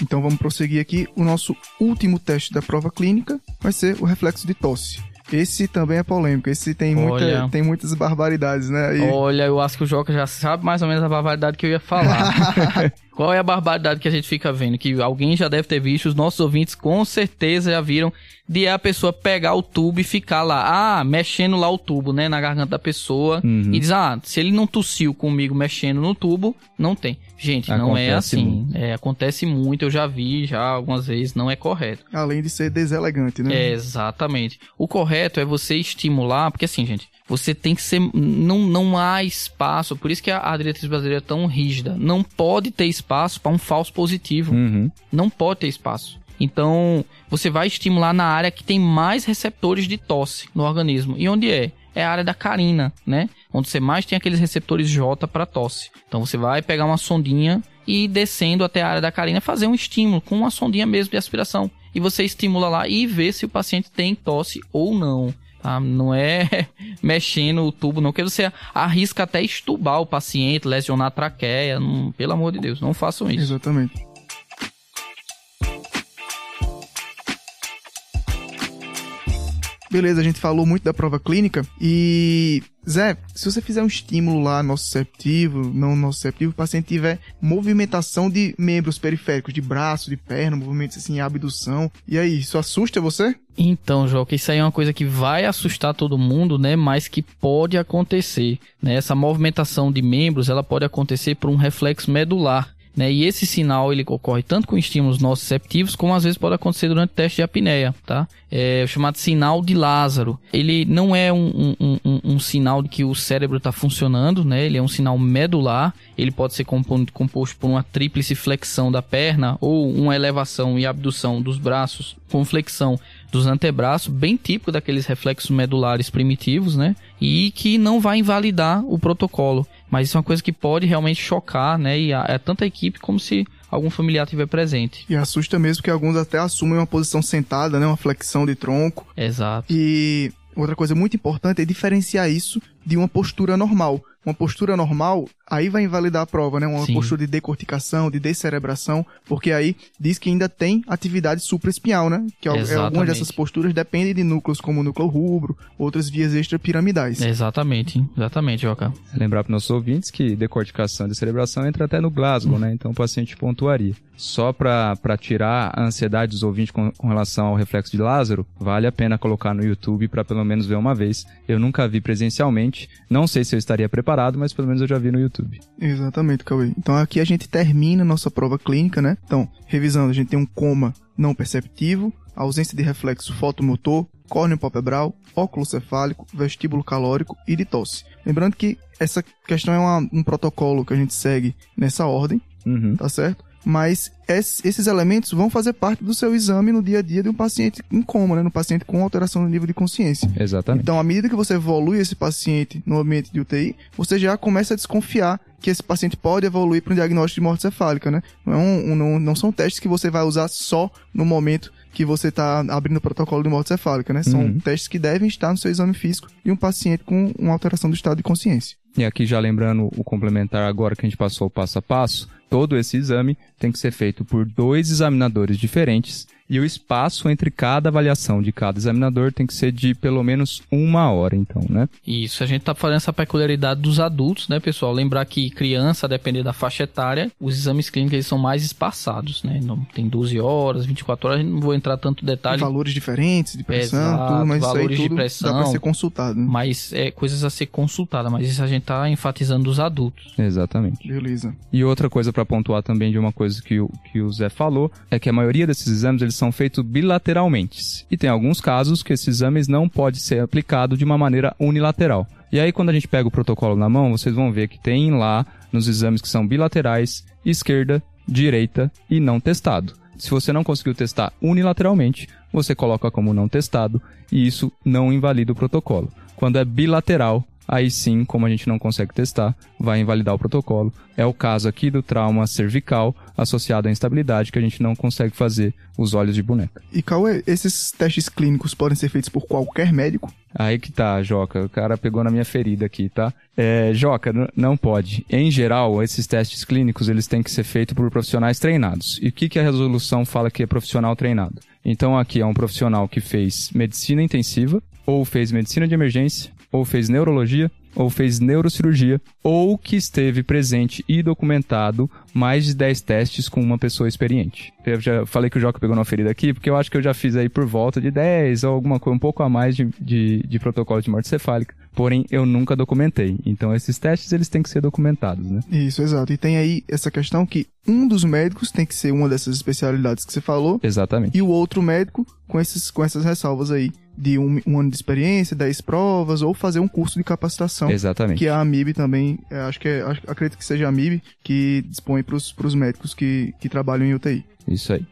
Então vamos prosseguir aqui. O nosso último teste da prova clínica vai ser o reflexo de tosse. Esse também é polêmico. Esse tem, muita, Olha. tem muitas barbaridades, né? E- Olha, eu acho que o Joca já sabe mais ou menos a barbaridade que eu ia falar. Qual é a barbaridade que a gente fica vendo? Que alguém já deve ter visto, os nossos ouvintes com certeza já viram, de a pessoa pegar o tubo e ficar lá, ah, mexendo lá o tubo, né, na garganta da pessoa, Uhum. e diz, ah, se ele não tossiu comigo mexendo no tubo, não tem. Gente, não é Acontece assim. É, acontece muito, eu já vi já algumas vezes, não é correto. Além de ser deselegante, né? É, exatamente. O correto é você estimular, porque assim, gente, você tem que ser. Não, não há espaço, por isso que a, a diretriz brasileira é tão rígida. Não pode ter espaço para um falso positivo. Uhum. Não pode ter espaço. Então, você vai estimular na área que tem mais receptores de tosse no organismo. E onde é? É a área da carina, né? Onde você mais tem aqueles receptores J para tosse. Então, você vai pegar uma sondinha e descendo até a área da carina, fazer um estímulo com uma sondinha mesmo de aspiração. E você estimula lá e vê se o paciente tem tosse ou não. Tá? Não é mexendo o tubo, não, porque você arrisca até estubar o paciente, lesionar a traqueia. Não, pelo amor de Deus, não façam isso. Exatamente. Beleza, a gente falou muito da prova clínica e Zé, se você fizer um estímulo lá nociceptivo, não nociceptivo, o paciente tiver movimentação de membros periféricos, de braço, de perna, movimentos assim, abdução, e aí, isso assusta você? Então, Joca, isso aí é uma coisa que vai assustar todo mundo, né? Mas que pode acontecer, né? Essa movimentação de membros, ela pode acontecer por um reflexo medular, né? E esse sinal, ele ocorre tanto com estímulos nociceptivos, como às vezes pode acontecer durante o teste de apneia, tá? É o chamado sinal de Lázaro. Ele não é um, um, um, um sinal de que o cérebro está funcionando, né? Ele é um sinal medular. Ele pode ser compo- composto por uma tríplice flexão da perna ou uma elevação e abdução dos braços com flexão dos antebraços, bem típico daqueles reflexos medulares primitivos, né? E que não vai invalidar o protocolo. Mas isso é uma coisa que pode realmente chocar, né? E a, é tanto a equipe como se algum familiar estiver presente. E assusta mesmo que alguns até assumem uma posição sentada, né, uma flexão de tronco, Exato. E outra coisa muito importante é diferenciar isso de uma postura normal. Uma postura normal, aí vai invalidar a prova, né? Uma Sim. postura de decorticação, de descerebração, porque aí diz que ainda tem atividade supraespinhal, né? Que al- Exatamente. algumas dessas posturas dependem de núcleos como o núcleo rubro, outras vias extrapiramidais. Exatamente, exatamente, Joca. Lembrar para nossos ouvintes que decorticação e descerebração entra até no Glasgow, né? Então o paciente pontuaria. Só para tirar a ansiedade dos ouvintes com, com relação ao reflexo de Lázaro, vale a pena colocar no YouTube para pelo menos ver uma vez. Eu nunca vi presencialmente, não sei se eu estaria preparado, mas pelo menos eu já vi no YouTube. Exatamente, Cauê. Então aqui a gente termina a nossa prova clínica, né? Então, revisando, a gente tem um coma não perceptivo, ausência de reflexo fotomotor, córneo palpebral, óculo cefálico, vestíbulo calórico e de tosse. Lembrando que essa questão é uma- um protocolo que a gente segue nessa ordem, Uhum. tá certo? Mas es- esses elementos vão fazer parte do seu exame no dia a dia de um paciente em coma, né? No paciente com alteração no nível de consciência. Exatamente. Então, à medida que você evolui esse paciente no ambiente de UTI, você já começa a desconfiar que esse paciente pode evoluir para um diagnóstico de morte cefálica, né? Não, é um- um- não, não são testes que você vai usar só no momento que você está abrindo o protocolo de morte cefálica, né? São Uhum. testes que devem estar no seu exame físico de um paciente com uma alteração do estado de consciência. E aqui já lembrando o complementar agora que a gente passou passo a passo, todo esse exame tem que ser feito por dois examinadores diferentes e o espaço entre cada avaliação de cada examinador tem que ser de pelo menos uma hora, então, né? Isso, a gente tá falando essa peculiaridade dos adultos, né, pessoal? Lembrar que criança, a depender da faixa etária, os exames clínicos eles são mais espaçados, né? Não, tem 12 horas, 24 horas, não vou entrar tanto detalhe, Valores diferentes de pressão, Exato, tudo, mas isso aí valores de tudo dá pressão. para ser consultado. Né? mas é coisas a ser consultada, mas isso a gente tá enfatizando dos adultos. Exatamente. Beleza. E outra coisa para pontuar também de uma coisa que o, que o Zé falou é que a maioria desses exames eles são feitos bilateralmente. E tem alguns casos que esses exames não pode ser aplicado de uma maneira unilateral. E aí quando a gente pega o protocolo na mão, vocês vão ver que tem lá nos exames que são bilaterais, esquerda, direita e não testado. Se você não conseguiu testar unilateralmente, você coloca como não testado e isso não invalida o protocolo. Quando é bilateral, aí sim, como a gente não consegue testar, vai invalidar o protocolo. É o caso aqui do trauma cervical associado à instabilidade que a gente não consegue fazer os olhos de boneca. E Cauê, esses testes clínicos podem ser feitos por qualquer médico? Aí que tá, Joca. O cara pegou na minha ferida aqui, tá? É, Joca, não pode. Em geral, esses testes clínicos, eles têm que ser feitos por profissionais treinados. E o que, que a resolução fala que é profissional treinado? Então aqui é um profissional que fez medicina intensiva, ou fez medicina de emergência, ou fez neurologia, ou fez neurocirurgia, ou que esteve presente e documentado mais de 10 testes com uma pessoa experiente. Eu já falei que o Joca pegou na ferida aqui, porque eu acho que eu já fiz aí por volta de 10 ou alguma coisa, um pouco a mais de, de, de protocolo de morte cefálica. Porém, eu nunca documentei. Então, esses testes, eles têm que ser documentados, né? Isso, exato. E tem aí essa questão que um dos médicos tem que ser uma dessas especialidades que você falou, Exatamente. e o outro médico com, esses, com essas ressalvas aí de um, um ano de experiência, 10 provas, ou fazer um curso de capacitação. Exatamente. Que a AMIB também, é, acho que é, acredito que seja a AMIB que dispõe para os médicos que, que trabalham em UTI. Isso aí.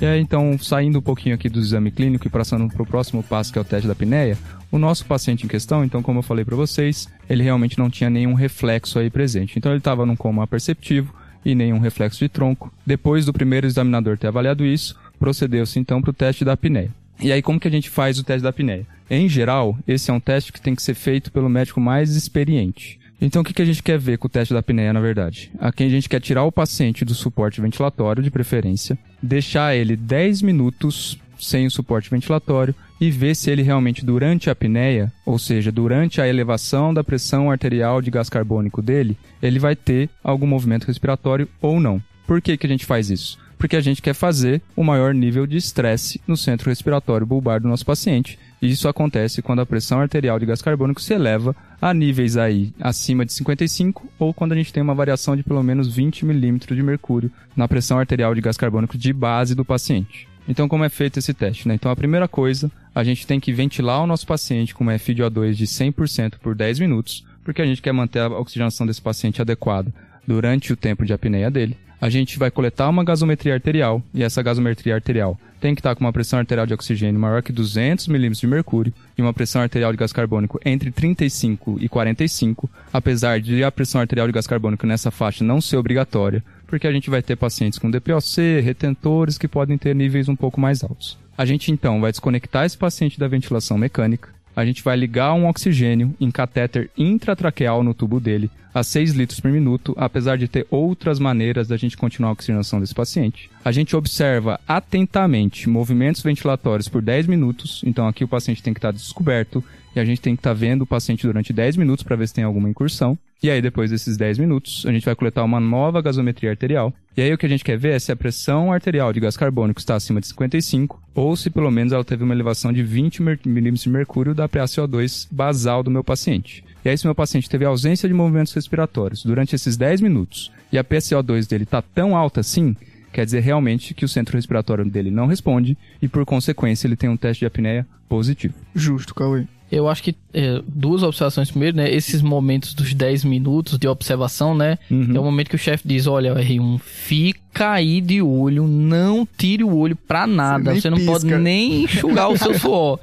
E aí, então, saindo um pouquinho aqui do exame clínico e passando para o próximo passo, que é o teste da apneia, o nosso paciente em questão, então, como eu falei para vocês, ele realmente não tinha nenhum reflexo aí presente. Então, ele estava num coma perceptivo e nenhum reflexo de tronco. Depois do primeiro examinador ter avaliado isso, procedeu-se então para o teste da apneia. E aí, como que a gente faz o teste da apneia? Em geral, esse é um teste que tem que ser feito pelo médico mais experiente. Então, o que, que a gente quer ver com o teste da apneia, na verdade? Aqui a gente quer tirar o paciente do suporte ventilatório, de preferência, deixar ele 10 minutos sem o suporte ventilatório e ver se ele realmente, durante a apneia, ou seja, durante a elevação da pressão arterial de gás carbônico dele, ele vai ter algum movimento respiratório ou não. Por que, que a gente faz isso? Porque a gente quer fazer o maior nível de estresse no centro respiratório bulbar do nosso paciente. Isso acontece quando a pressão arterial de gás carbônico se eleva a níveis aí acima de 55 ou quando a gente tem uma variação de pelo menos 20 milímetros de mercúrio na pressão arterial de gás carbônico de base do paciente. Então, como é feito esse teste? Né? Então, a primeira coisa, a gente tem que ventilar o nosso paciente com uma FiO2 de 100% por 10 minutos, porque a gente quer manter a oxigenação desse paciente adequada durante o tempo de apneia dele. A gente vai coletar uma gasometria arterial, e essa gasometria arterial tem que estar com uma pressão arterial de oxigênio maior que 200 milímetros de mercúrio e uma pressão arterial de gás carbônico entre 35 e 45, apesar de a pressão arterial de gás carbônico nessa faixa não ser obrigatória, porque a gente vai ter pacientes com DPOC, retentores que podem ter níveis um pouco mais altos. A gente então vai desconectar esse paciente da ventilação mecânica, a gente vai ligar um oxigênio em catéter intratraqueal no tubo dele a 6 litros por minuto, apesar de ter outras maneiras da gente continuar a oxigenação desse paciente. A gente observa atentamente movimentos ventilatórios por 10 minutos, então aqui o paciente tem que estar descoberto e a gente tem que estar vendo o paciente durante 10 minutos para ver se tem alguma incursão. E aí, depois desses 10 minutos, a gente vai coletar uma nova gasometria arterial. E aí, o que a gente quer ver é se a pressão arterial de gás carbônico está acima de 55, ou se pelo menos ela teve uma elevação de 20 milímetros de mercúrio da PaCO2 basal do meu paciente. E aí, se meu paciente teve ausência de movimentos respiratórios durante esses 10 minutos e a PaCO2 dele está tão alta assim, quer dizer realmente que o centro respiratório dele não responde e, por consequência, ele tem um teste de apneia positivo. Justo, Cauê. Eu acho que é, duas observações. Primeiro, né? Esses momentos dos 10 minutos de observação, né? Uhum. É o momento que o chefe diz: Olha, R1, fica aí de olho, não tire o olho pra nada. Você, Você não pisca. pode nem enxugar o seu suor.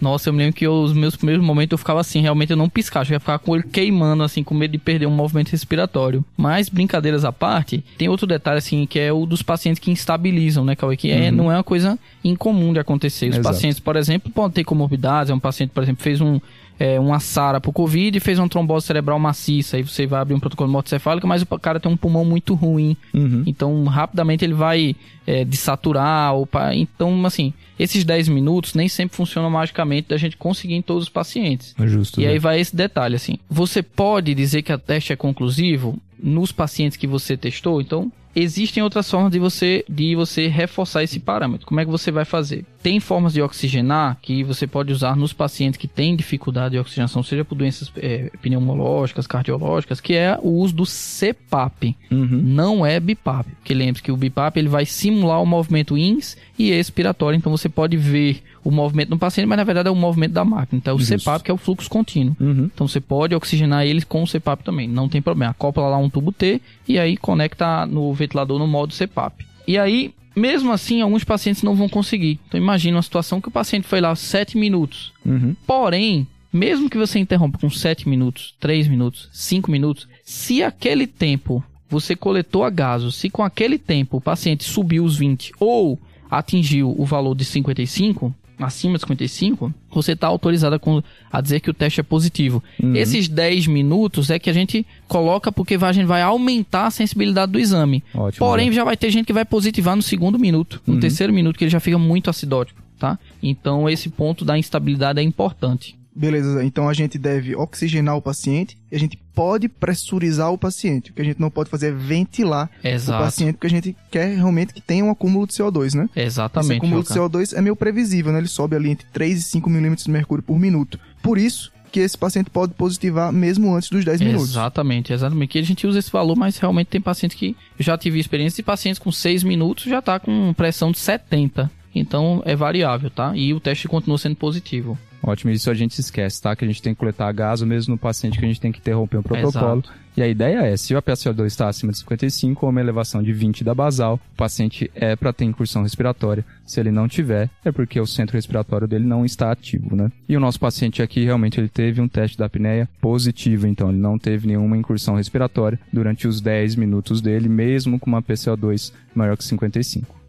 Nossa, eu me lembro que eu, os meus primeiros momentos eu ficava assim, realmente eu não piscava, eu ia ficar com ele queimando, assim, com medo de perder um movimento respiratório. Mas, brincadeiras à parte, tem outro detalhe, assim, que é o dos pacientes que instabilizam, né, Cauê? Que é, uhum. não é uma coisa incomum de acontecer. Os Exato. pacientes, por exemplo, podem ter comorbidades, é um paciente, por exemplo, fez um é, uma SARA pro Covid e fez uma trombose cerebral maciça. Aí você vai abrir um protocolo cefálica, mas o cara tem um pulmão muito ruim. Uhum. Então, rapidamente ele vai é, desaturar. Ou. Então, assim, esses 10 minutos nem sempre funcionam magicamente da gente conseguir em todos os pacientes. É justo. E né? aí vai esse detalhe, assim. Você pode dizer que a teste é conclusivo nos pacientes que você testou? Então, existem outras formas de você de você reforçar esse parâmetro. Como é que você vai fazer? Tem formas de oxigenar que você pode usar nos pacientes que têm dificuldade de oxigenação, seja por doenças é, pneumológicas, cardiológicas, que é o uso do CPAP. Uhum. Não é BIPAP. Porque lembre-se que o BIPAP ele vai simular o movimento ins e expiratório. Então você pode ver o movimento no paciente, mas na verdade é o movimento da máquina. Então é o Isso. CPAP que é o fluxo contínuo. Uhum. Então você pode oxigenar ele com o CPAP também, não tem problema. Acopla lá um tubo T e aí conecta no ventilador no modo CPAP. E aí, mesmo assim, alguns pacientes não vão conseguir. Então imagina uma situação que o paciente foi lá 7 minutos. Uhum. Porém, mesmo que você interrompa com 7 minutos, 3 minutos, 5 minutos, se aquele tempo você coletou a gaso, se com aquele tempo o paciente subiu os 20 ou atingiu o valor de 55, acima de 55, você está autorizado a, a, dizer que o teste é positivo. Uhum. Esses 10 minutos é que a gente coloca porque a gente vai aumentar a sensibilidade do exame. Ótimo, Porém, né? já vai ter gente que vai positivar no segundo minuto, no uhum. terceiro minuto, que ele já fica muito acidótico, tá? Então, esse ponto da instabilidade é importante. Beleza, então a gente deve oxigenar o paciente e a gente pode pressurizar o paciente. O que a gente não pode fazer é ventilar Exato. o paciente, porque a gente quer realmente que tenha um acúmulo de CO2, né? Exatamente. Esse acúmulo de CO2 é meio previsível, né? Ele sobe ali entre 3 e 5 milímetros de mercúrio por minuto. Por isso, que esse paciente pode positivar mesmo antes dos 10 minutos. Exatamente, exatamente. Que a gente usa esse valor, mas realmente tem pacientes que eu já tive experiência de pacientes com 6 minutos já tá com pressão de 70. Então é variável, tá? E o teste continua sendo positivo. Ótimo, isso a gente esquece, tá? Que a gente tem que coletar gaso mesmo no paciente que a gente tem que interromper o protocolo. Exato. E a ideia é, se o PaCO2 está acima de 55 ou uma elevação de 20 da basal, o paciente é para ter incursão respiratória. Se ele não tiver, é porque o centro respiratório dele não está ativo, né? E o nosso paciente aqui realmente ele teve um teste da apneia positivo, então ele não teve nenhuma incursão respiratória durante os 10 minutos dele, mesmo com uma PCO2 maior que 55.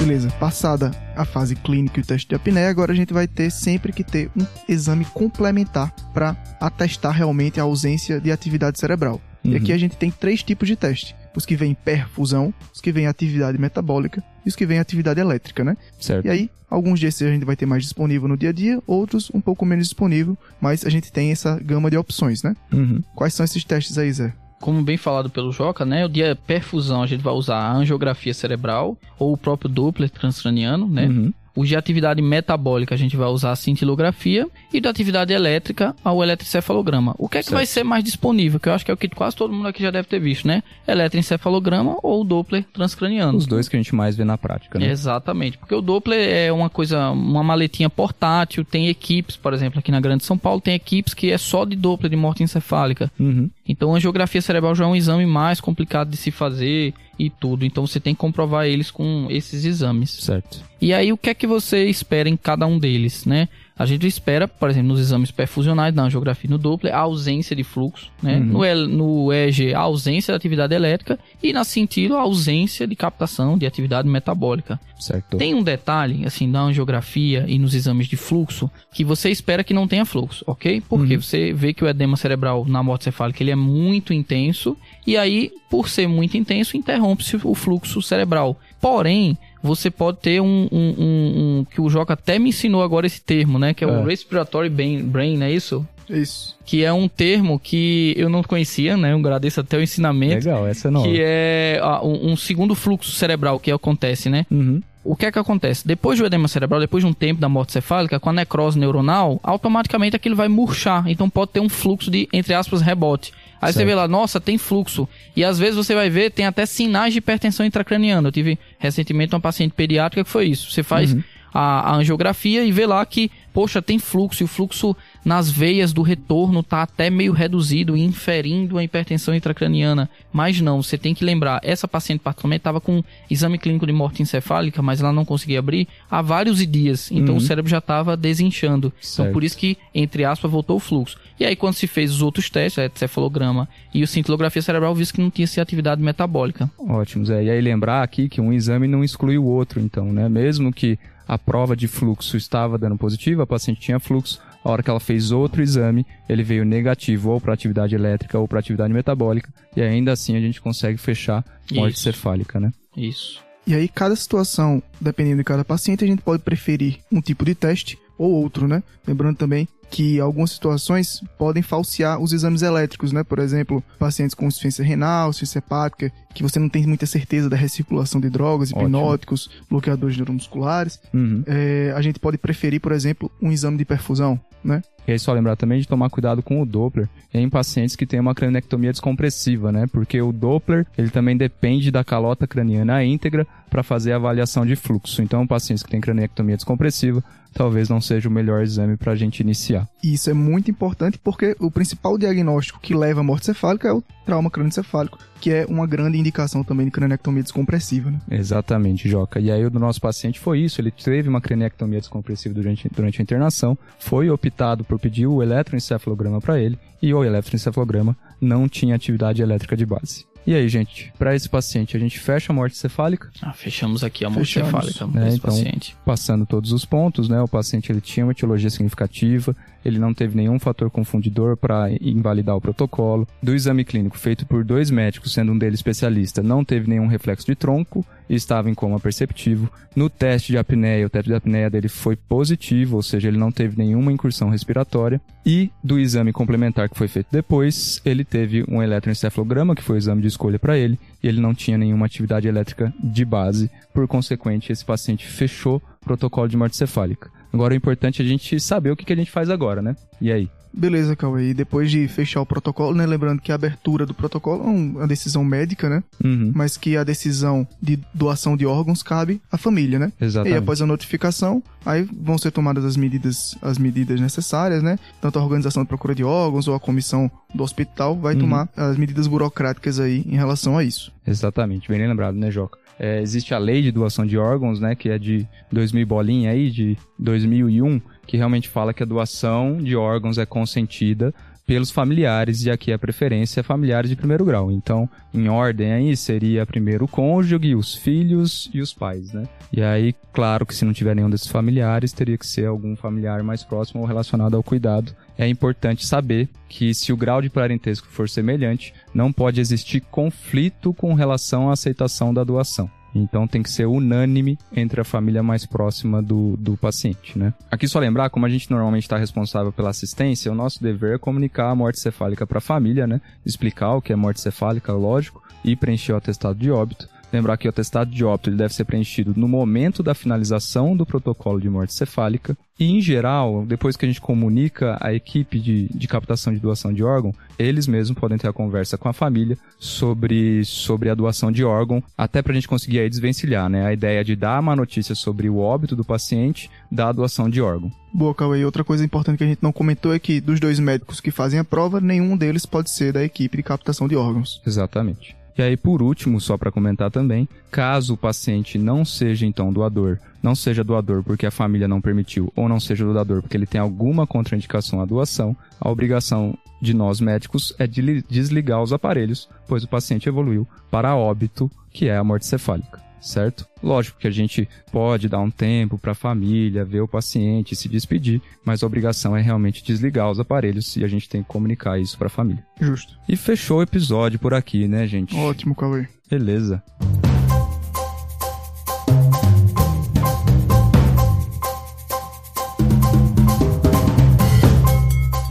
Beleza, passada a fase clínica e o teste de apneia, agora a gente vai ter sempre que ter um exame complementar para atestar realmente a ausência de atividade cerebral. Uhum. E aqui a gente tem três tipos de teste. Os que vêm perfusão, os que vêm atividade metabólica e os que vêm atividade elétrica, né? Certo. E aí, alguns desses a gente vai ter mais disponível no dia a dia, outros um pouco menos disponível, mas a gente tem essa gama de opções, né? Uhum. Quais são esses testes aí, Zé? Como bem falado pelo Joca, né? O dia perfusão a gente vai usar a angiografia cerebral ou o próprio Doppler transcraniano, né? Uhum. O de atividade metabólica a gente vai usar a cintilografia e da atividade elétrica ao eletroencefalograma. O que é que certo. vai ser mais disponível? Que eu acho que é o que quase todo mundo aqui já deve ter visto, né? Eletroencefalograma ou Doppler transcraniano. Os dois que a gente mais vê na prática, né? Exatamente, porque o Doppler é uma coisa, uma maletinha portátil, tem equipes, por exemplo, aqui na Grande São Paulo tem equipes que é só de Doppler de morte encefálica. Uhum. Então a angiografia cerebral já é um exame mais complicado de se fazer e tudo. Então você tem que comprovar eles com esses exames. Certo. E aí o que é que você espera em cada um deles, né? A gente espera, por exemplo, nos exames perfusionais, na angiografia e no Doppler, a ausência de fluxo, né? Uhum. No, no EEG, a ausência de atividade elétrica e na cintila, a ausência de captação de atividade metabólica. Certo. Tem um detalhe, assim, na angiografia e nos exames de fluxo, que você espera que não tenha fluxo, ok? Porque Uhum. você vê que o edema cerebral na morte cefálica ele é muito intenso, e aí, por ser muito intenso, interrompe-se o fluxo cerebral. Porém, você pode ter um, um- um- um- que o Joca até me ensinou agora esse termo, né? Que é, o É. respiratory brain, brain, não é isso? Isso. Que é um termo que eu não conhecia, né? Eu agradeço até o ensinamento. Legal, essa é nova. Que é ah, um, um segundo fluxo cerebral que acontece, né? Uhum. O que é que acontece? Depois do edema cerebral, depois de um tempo da morte cefálica, com a necrose neuronal, automaticamente aquilo vai murchar. Então pode ter um fluxo de, entre aspas, rebote. Aí você Certo. vê lá, nossa, tem fluxo. E às vezes você vai ver, tem até sinais de hipertensão intracraniana. Eu tive recentemente uma paciente pediátrica que foi isso. Você faz Uhum. a, a angiografia e vê lá que, poxa, tem fluxo. E o fluxo nas veias do retorno tá até meio reduzido, inferindo a hipertensão intracraniana. Mas não, você tem que lembrar, essa paciente particularmente estava com exame clínico de morte encefálica, mas ela não conseguia abrir há vários dias. Então Uhum. o cérebro já estava desinchando. Então Certo. por isso que, entre aspas, voltou o fluxo. E aí quando se fez os outros testes, a encefalograma e o cintilografia cerebral, viu que não tinha essa atividade metabólica. Ótimo, Zé. E aí lembrar aqui que um exame não exclui o outro, então, né? Mesmo que a prova de fluxo estava dando positivo, a paciente tinha fluxo, a hora que ela fez outro exame, ele veio negativo ou para atividade elétrica ou para atividade metabólica, e ainda assim a gente consegue fechar morte Isso. cefálica, né? Isso. E aí, cada situação, dependendo de cada paciente, a gente pode preferir um tipo de teste ou outro, né? Lembrando também que algumas situações podem falsear os exames elétricos, né? Por exemplo, pacientes com insuficiência renal, insuficiência hepática, que você não tem muita certeza da recirculação de drogas, Ótimo. hipnóticos, bloqueadores neuromusculares. Uhum. É, a gente pode preferir, por exemplo, um exame de perfusão, né? E aí só lembrar também de tomar cuidado com o Doppler em pacientes que têm uma cranectomia descompressiva, né? Porque o Doppler, ele também depende da calota craniana íntegra para fazer a avaliação de fluxo. Então, pacientes que têm cranectomia descompressiva, talvez não seja o melhor exame para a gente iniciar. E isso é muito importante porque o principal diagnóstico que leva à morte cefálica é o trauma crânioencefálico, que é uma grande indicação também de cranectomia descompressiva, né? Exatamente, Joca. E aí o do nosso paciente foi isso, ele teve uma cranectomia descompressiva durante, durante a internação, foi optado por pedir o eletroencefalograma para ele, e o eletroencefalograma não tinha atividade elétrica de base. E aí, gente, para esse paciente, a gente fecha a morte cefálica, Ah, fechamos aqui a morte Fechamos. cefálica É, desse então- paciente. passando todos os pontos, né? O paciente ele tinha uma etiologia significativa, ele não teve nenhum fator confundidor para invalidar o protocolo. Do exame clínico feito por dois médicos, sendo um deles especialista, não teve nenhum reflexo de tronco estava em coma perceptivo. No teste de apneia, o teste de apneia dele foi positivo, ou seja, ele não teve nenhuma incursão respiratória. E do exame complementar que foi feito depois, ele teve um eletroencefalograma, que foi o exame de escolha para ele, e ele não tinha nenhuma atividade elétrica de base. Por consequente, esse paciente fechou o protocolo de morte cefálica. Agora é importante a gente saber o que a gente faz agora, né? E aí? Beleza, Cauê. E depois de fechar o protocolo, né? Lembrando que a abertura do protocolo é um- uma decisão médica, né? Uhum, Mas que a decisão de doação de órgãos cabe à família, né? E exatamente. após a notificação, aí vão ser tomadas as medidas, as medidas necessárias, né? Tanto a organização de procura de órgãos ou a comissão do hospital vai Uhum. tomar as medidas burocráticas aí em relação a isso. Exatamente, bem lembrado, né, Joca? É, existe a lei de doação de órgãos, né, que é de 2000 bolinha aí, de 2001, que realmente fala que a doação de órgãos é consentida pelos familiares e aqui a preferência é familiares de primeiro grau. Então, em ordem aí seria primeiro o cônjuge, os filhos e os pais, né? E aí, claro que se não tiver nenhum desses familiares, teria que ser algum familiar mais próximo ou relacionado ao cuidado. É importante saber que se o grau de parentesco for semelhante, não pode existir conflito com relação à aceitação da doação. Então tem que ser unânime entre a família mais próxima do, do paciente, né? Aqui só lembrar, como a gente normalmente está responsável pela assistência, o nosso dever é comunicar a morte cefálica para a família, né? Explicar o que é morte cefálica, lógico, e preencher o atestado de óbito. Lembrar que o atestado de óbito ele deve ser preenchido no momento da finalização do protocolo de morte cefálica. E, em geral, depois que a gente comunica a equipe de, de captação de doação de órgão, eles mesmos podem ter a conversa com a família sobre, sobre a doação de órgão, até para a gente conseguir aí desvencilhar, né? A ideia de dar uma notícia sobre o óbito do paciente da doação de órgão. Boa, Cauê. E outra coisa importante que a gente não comentou é que dos dois médicos que fazem a prova, nenhum deles pode ser da equipe de captação de órgãos. Exatamente. E aí, por último, só para comentar também, caso o paciente não seja então doador, não seja doador porque a família não permitiu, ou não seja doador porque ele tem alguma contraindicação à doação, a obrigação de nós médicos é de desligar os aparelhos, pois o paciente evoluiu para óbito, que é a morte cefálica certo? Lógico que a gente pode dar um tempo para a família, ver o paciente, se despedir, mas a obrigação é realmente desligar os aparelhos e a gente tem que comunicar isso para a família. Justo. E fechou o episódio por aqui, né, gente? Ótimo, Cauê. Beleza.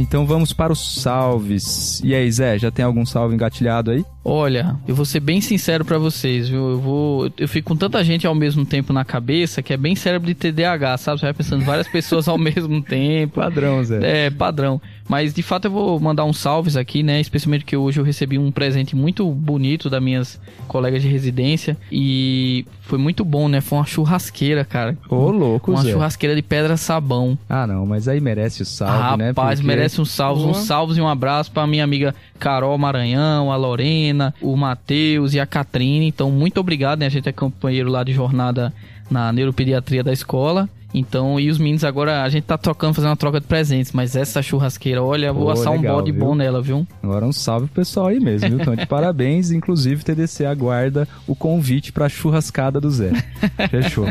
Então vamos para os salves. E aí, Zé, já tem algum salve engatilhado aí? Olha, eu vou ser bem sincero para vocês, viu? Eu vou. Eu fico com tanta gente ao mesmo tempo na cabeça que é bem cérebro de TDAH, sabe? Você vai pensando várias pessoas ao mesmo tempo. Padrão, Zé. É, padrão. Mas de fato eu vou mandar uns salves aqui, né? Especialmente que hoje eu recebi um presente muito bonito das minhas colegas de residência. E foi muito bom, né? Foi uma churrasqueira, cara. Ô, louco, Uma Zé. churrasqueira de pedra sabão. Ah, não, mas aí merece o salve, né? Rapaz, Porque- merece um salve, uns salvos e um abraço pra minha amiga Carol Maranhão, a Lorena, o Matheus e a Catrine. Então, muito obrigado, né? A gente é companheiro lá de jornada na neuropediatria da escola. Então, e os meninos agora, a gente tá trocando, fazendo uma troca de presentes, mas essa churrasqueira, olha, eu vou Pô, assar um legal, bode viu? bom nela, viu? Agora um salve pro pessoal aí mesmo, viu? Então, de parabéns. Inclusive, TDC aguarda o convite pra churrascada do Zé. Fechou.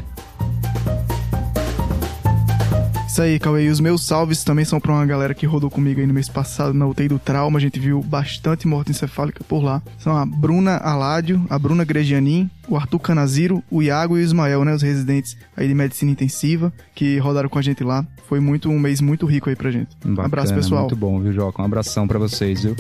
Isso aí, Cauê. E os meus salves também são pra uma galera que rodou comigo aí no mês passado na UTI do Trauma. A gente viu bastante morte encefálica por lá. São a Bruna Aládio, a Bruna Gregianin, o Arthur Canaziro, o Iago e o Ismael, né? Os residentes aí de medicina intensiva que rodaram com a gente lá. Foi muito um mês muito rico aí pra gente. Um Bacana, abraço, pessoal. Muito bom, viu, Joca? Um abração pra vocês, viu?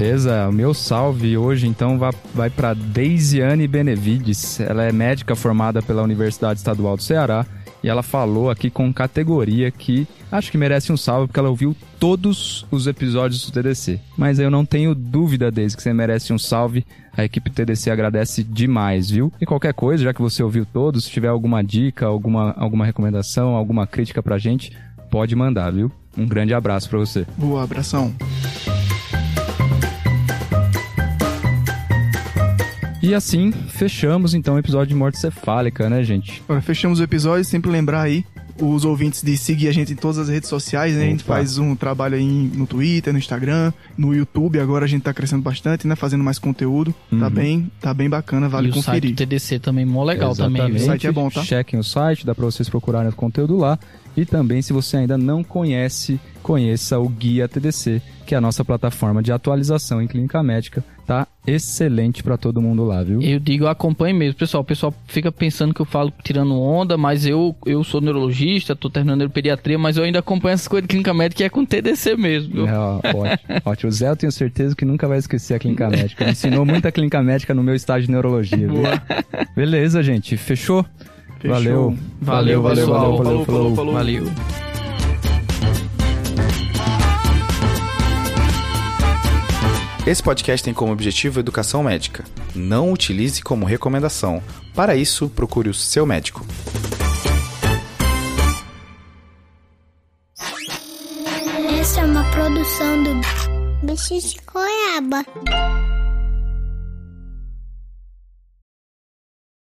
Beleza, o meu salve hoje então vai, para Deisiane Benevides. Ela é médica formada pela Universidade Estadual do Ceará e ela falou aqui com categoria que acho que merece um salve porque ela ouviu todos os episódios do TDC. Mas eu não tenho dúvida desde que você merece um salve. A equipe TDC agradece demais, viu? E qualquer coisa, já que você ouviu todos, se tiver alguma dica, alguma, alguma recomendação, alguma crítica pra gente, pode mandar, viu? Um grande abraço pra você. Boa, abração. E assim, fechamos então o episódio de morte cefálica, né, gente? Agora, fechamos o episódio. Sempre lembrar aí os ouvintes de seguir a gente em todas as redes sociais, né? A gente Opa. faz um trabalho aí no Twitter, no Instagram, no YouTube. Agora a gente tá crescendo bastante, né? Fazendo mais conteúdo. Tá Uhum. bem, tá bem bacana, vale e o site conferir. do TDC também, mó legal também, Exatamente. viu? O site é bom, tá? Chequem o site, dá pra vocês procurarem o conteúdo lá. E também, se você ainda não conhece, conheça o Guia TDC, que é a nossa plataforma de atualização em clínica médica. Tá excelente pra todo mundo lá, viu? Eu digo, acompanhe mesmo. Pessoal, o pessoal fica pensando que eu falo tirando onda, mas eu, eu sou neurologista, tô terminando neuropediatria, mas eu ainda acompanho essas coisas de clínica médica que é com TDC mesmo, viu? É, ó, ótimo. ótimo. O Zé, eu tenho certeza que nunca vai esquecer a clínica médica. Ele ensinou muita clínica médica no meu estágio de neurologia, viu? Beleza, gente. Fechou? Fechou. Valeu. Valeu, valeu, pessoal. valeu, Falou, falou, falou. Valeu. Esse podcast tem como objetivo educação médica. Não utilize como recomendação. Para isso, procure o seu médico. Essa é uma produção do Bicho de Goiaba.